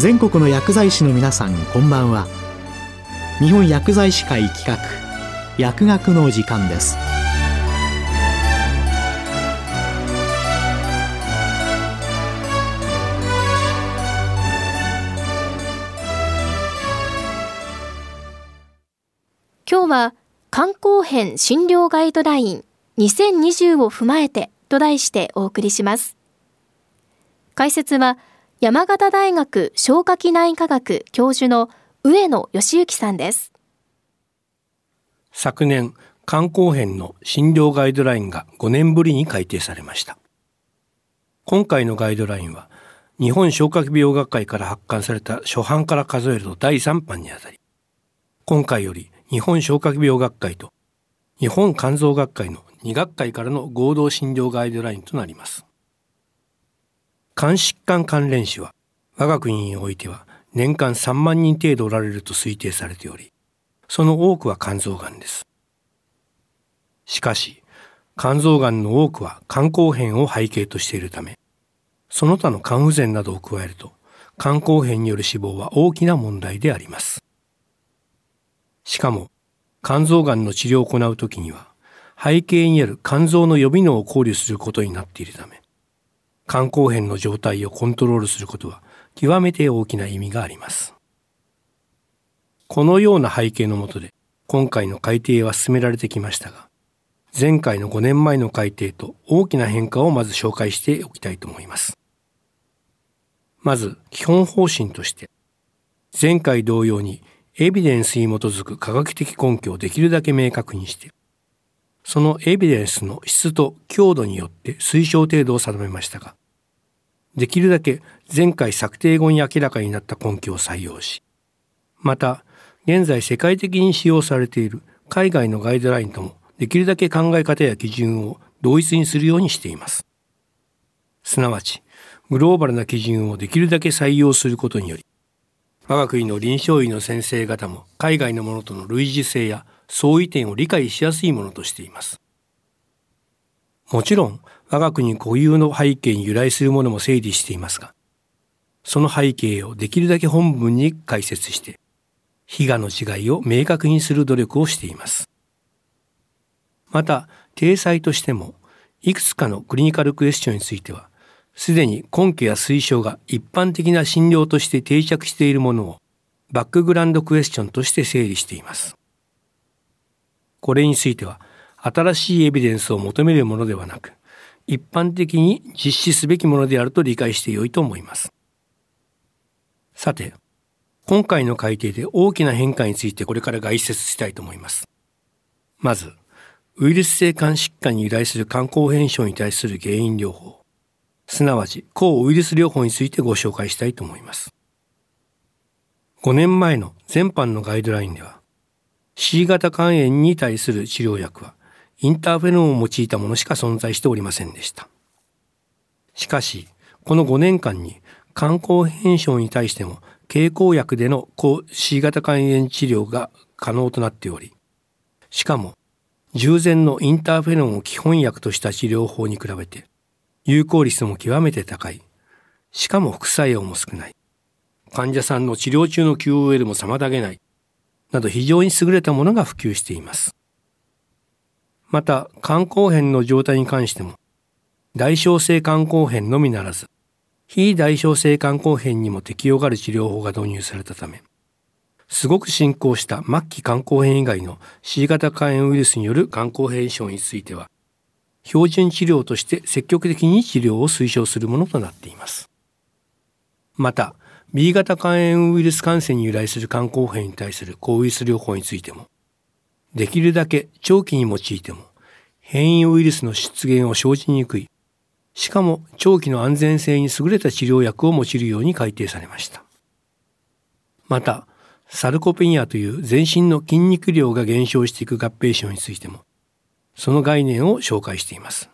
全国の薬剤師の皆さんこんばんは。日本薬剤師会企画薬学の時間です。今日は観光編診療ガイドライン2020を踏まえてと題してお送りします。解説は山形大学消化器内科学教授の上野義行さんです。昨年観光編の診療ガイドラインが5年ぶりに改定されました。今回のガイドラインは日本消化器病学会から発刊された初版から数えると第3版にあたり。今回より日本消化器病学会と日本肝臓学会の2学会からの合同診療ガイドラインとなります。肝疾患関連死は我が国においては年間3万人程度おられると推定されておりその多くは肝臓がんです。しかし肝臓がんの多くは肝硬変を背景としているためその他の肝不全などを加えると肝硬変による死亡は大きな問題であります。しかも肝臓がんの治療を行うときには背景にある肝臓の予備能を考慮することになっているため肝硬変の状態をコントロールすることは極めて大きな意味があります。このような背景のもとで今回の改定は進められてきましたが前回の5年前の改定と大きな変化をまず紹介しておきたいと思います。まず基本方針として前回同様にエビデンスに基づく科学的根拠をできるだけ明確にしてそのエビデンスの質と強度によって推奨程度を定めましたができるだけ前回策定後に明らかになった根拠を採用しまた現在世界的に使用されている海外のガイドラインともできるだけ考え方や基準を同一にするようにしています。すなわちグローバルな基準をできるだけ採用することにより我が国の臨床医の先生方も海外のものとの類似性や相違点を理解しやすいものとしています。もちろん我が国固有の背景に由来するものも整理していますがその背景をできるだけ本文に解説して非我の違いを明確にする努力をしています。また体裁としてもいくつかのクリニカルクエスチョンについてはすでに根拠や推奨が一般的な診療として定着しているものをバックグラウンドクエスチョンとして整理しています。これについては新しいエビデンスを求めるものではなく一般的に実施すべきものであると理解してよいと思います。さて、今回の改定で大きな変化についてこれから概説したいと思います。まず、ウイルス性肝疾患に由来する肝硬変症に対する原因療法、すなわち抗ウイルス療法についてご紹介したいと思います。5年前の全般のガイドラインでは、C 型肝炎に対する治療薬はインターフェロンを用いたものしか存在しておりませんでした。しかし、この5年間に肝硬変症に対しても経口薬での抗 C 型肝炎治療が可能となっており、しかも従前のインターフェロンを基本薬とした治療法に比べて有効率も極めて高い、しかも副作用も少ない、患者さんの治療中の QOL も妨げない、など非常に優れたものが普及しています。また肝硬変の状態に関しても大小性肝硬変のみならず非大小性肝硬変にも適用がある治療法が導入されたためすごく進行した末期肝硬変以外の C 型肝炎ウイルスによる肝硬変症については標準治療として積極的に治療を推奨するものとなっています。また B 型肝炎ウイルス感染に由来する肝硬変に対する抗ウイルス療法についてもできるだけ長期に用いても変異ウイルスの出現を生じにくい、しかも長期の安全性に優れた治療薬を用いるように改定されました。また、サルコペニアという全身の筋肉量が減少していく合併症についても、その概念を紹介しています。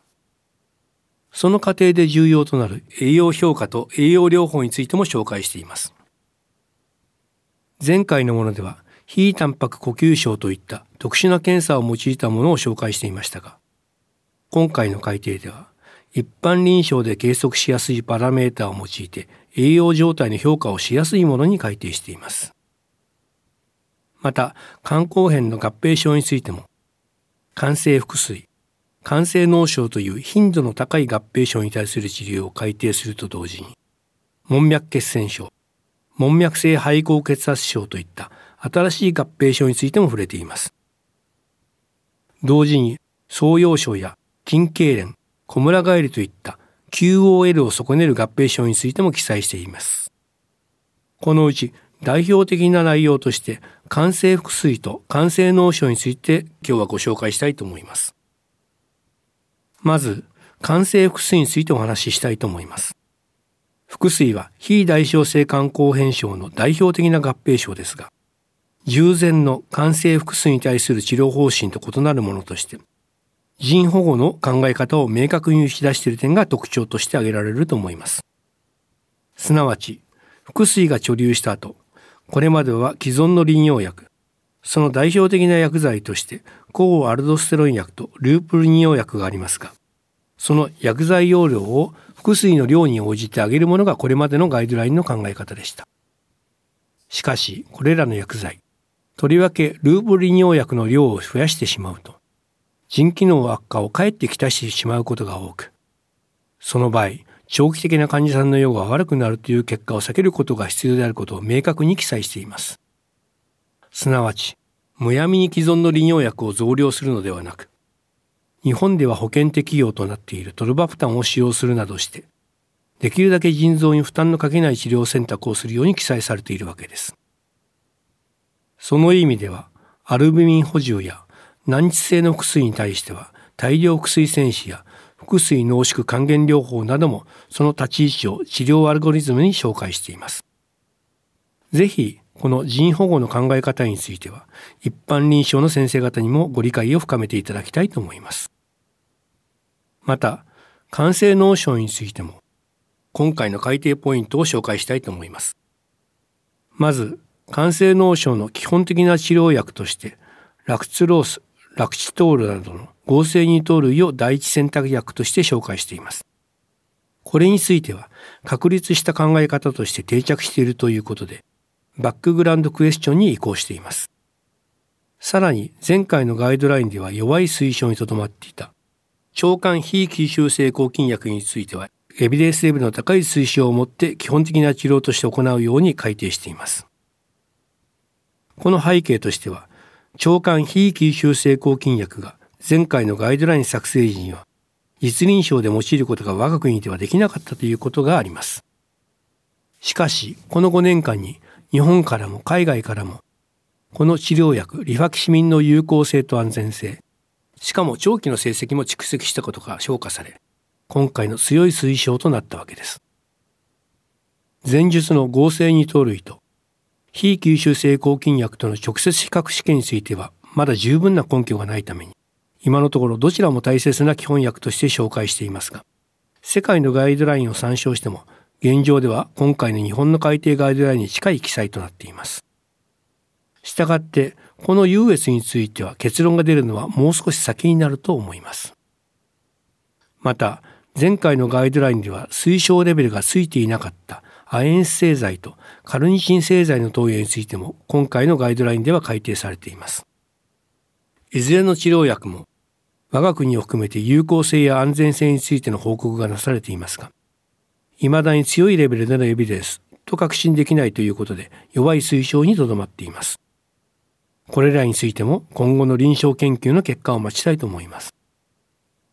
その過程で重要となる栄養評価と栄養療法についても紹介しています。前回のものでは非タンパク呼吸症といった特殊な検査を用いたものを紹介していましたが、今回の改定では、一般臨床で計測しやすいパラメータを用いて栄養状態の評価をしやすいものに改定しています。また、肝硬変の合併症についても、肝性腹水、肝性脳症という頻度の高い合併症に対する治療を改定すると同時に、門脈血栓症、門脈性肺高血圧症といった新しい合併症についても触れています。同時に、創用症や筋痙攣、小村帰りといった QOL を損ねる合併症についても記載しています。このうち代表的な内容として肝性腹水と肝性脳症について今日はご紹介したいと思います。まず、肝性腹水についてお話ししたいと思います。腹水は非代償性肝硬変症の代表的な合併症ですが、従前の肝性腹水に対する治療方針と異なるものとして、人保護の考え方を明確に打ち出している点が特徴として挙げられると思います。すなわち、腹水が貯留した後、これまでは既存の利尿薬、その代表的な薬剤として抗アルドステロン薬とループ利尿薬がありますが、その薬剤容量を腹水の量に応じてあげるものがこれまでのガイドラインの考え方でした。しかし、これらの薬剤、とりわけループ利尿薬の量を増やしてしまうと、腎機能悪化をかえってきたしてしまうことが多く、その場合、長期的な患者さんの用が悪くなるという結果を避けることが必要であることを明確に記載しています。すなわち、むやみに既存の利尿薬を増量するのではなく、日本では保険適用となっているトルバプタンを使用するなどして、できるだけ腎臓に負担のかけない治療選択をするように記載されているわけです。その意味では、アルブミン補充や難治性の薬に対しては、大量薬戦士や腹水濃縮還元療法などもその立ち位置を治療アルゴリズムに紹介しています。ぜひこの人保護の考え方については一般臨床の先生方にもご理解を深めていただきたいと思います。また、肝性脳症についても今回の改定ポイントを紹介したいと思います。まず、肝性脳症の基本的な治療薬としてラクツロース、ラクチトールなどの合成二糖類を第一選択薬として紹介しています。これについては確立した考え方として定着しているということで、バックグラウンドクエスチョンに移行しています。さらに前回のガイドラインでは弱い推奨にとどまっていた腸管非吸収性抗菌薬についてはエビデンスレベルの高い推奨を持って基本的な治療として行うように改定しています。この背景としては腸管非吸収性抗菌薬が前回のガイドライン作成時には実臨床で用いることが我が国ではできなかったということがあります。しかし、この5年間に日本からも海外からもこの治療薬リファキシミンの有効性と安全性、しかも長期の成績も蓄積したことが評価され、今回の強い推奨となったわけです。前述の合成二糖類と非吸収性抗菌薬との直接比較試験についてはまだ十分な根拠がないために今のところどちらも大切な基本薬として紹介していますが、世界のガイドラインを参照しても、現状では今回の日本の改定ガイドラインに近い記載となっています。したがって、この優越については結論が出るのはもう少し先になると思います。また、前回のガイドラインでは推奨レベルがついていなかった亜鉛製剤とカルニチン製剤の投与についても今回のガイドラインでは改定されています。いずれの治療薬も我が国を含めて有効性や安全性についての報告がなされていますが、未だに強いレベルでのエビデンスと確信できないということで弱い推奨にとどまっています。これらについても今後の臨床研究の結果を待ちたいと思います。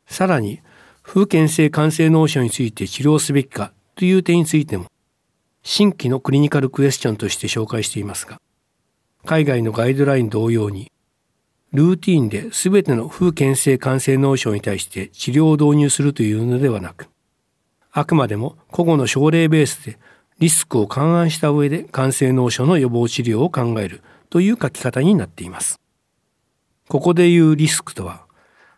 さらに、風検性感染脳症について治療すべきかという点についても、新規のクリニカルクエスチョンとして紹介していますが、海外のガイドライン同様にルーティーンで全ての風検性感染脳症に対して治療を導入するというのではなく、あくまでも個々の症例ベースでリスクを勘案した上で感染脳症の予防治療を考えるという書き方になっています。ここでいうリスクとは、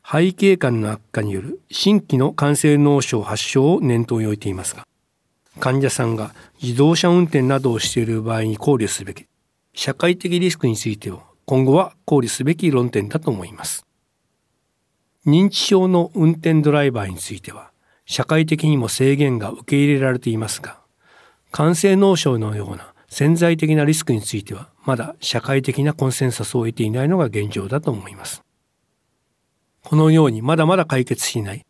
肺景観の悪化による新規の感染脳症発症を念頭に置いていますが、患者さんが自動車運転などをしている場合に考慮すべき社会的リスクについてを今後は考慮すべき論点だと思います。認知症の運転ドライバーについては、社会的にも制限が受け入れられていますが感染脳症のような潜在的なリスクについてはまだ社会的なコンセンサスを得ていないのが現状だと思います。このようにまだまだ解決しない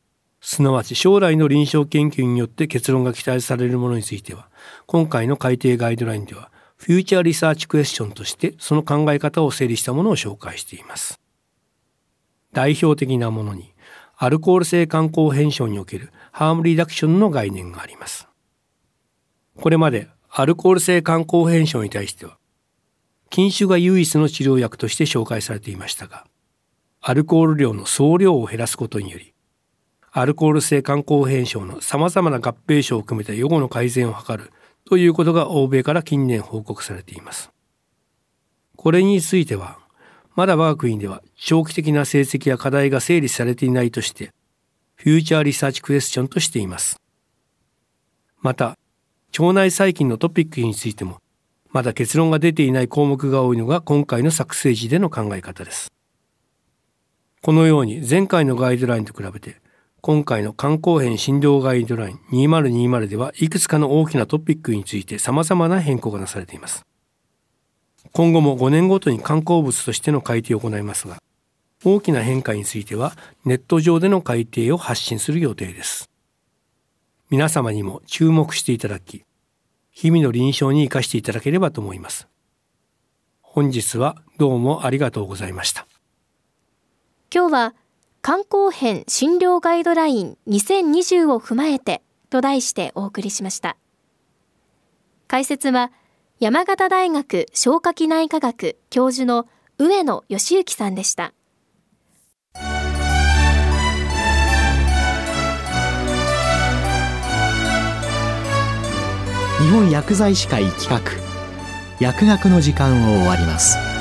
すなわち将来の臨床研究によって結論が期待されるものについては今回の改定ガイドラインではフューチャーリサーチクエスチョンとしてその考え方を整理したものを紹介しています。代表的なものにアルコール性肝硬変症におけるハームリダクションの概念があります。これまでアルコール性肝硬変症に対しては禁酒が唯一の治療薬として紹介されていましたがアルコール量の総量を減らすことによりアルコール性肝硬変症の様々な合併症を含めた予後の改善を図るということが欧米から近年報告されています。これについては、まだ我が国では長期的な成績や課題が整理されていないとして、フューチャーリサーチクエスチョンとしています。また、腸内細菌のトピックについても、まだ結論が出ていない項目が多いのが今回の作成時での考え方です。このように前回のガイドラインと比べて今回の肝硬変診療ガイドライン2020ではいくつかの大きなトピックについて様々な変更がなされています。今後も5年ごとに観光物としての改定を行いますが、大きな変化についてはネット上での改定を発信する予定です。皆様にも注目していただき、日々の臨床に生かしていただければと思います。本日はどうもありがとうございました。今日は肝硬変診療ガイドライン2020を踏まえてと題してお送りしました。解説は山形大学消化器内科学教授の上野義行さんでした。日本薬剤師会企画薬学の時間を終わります。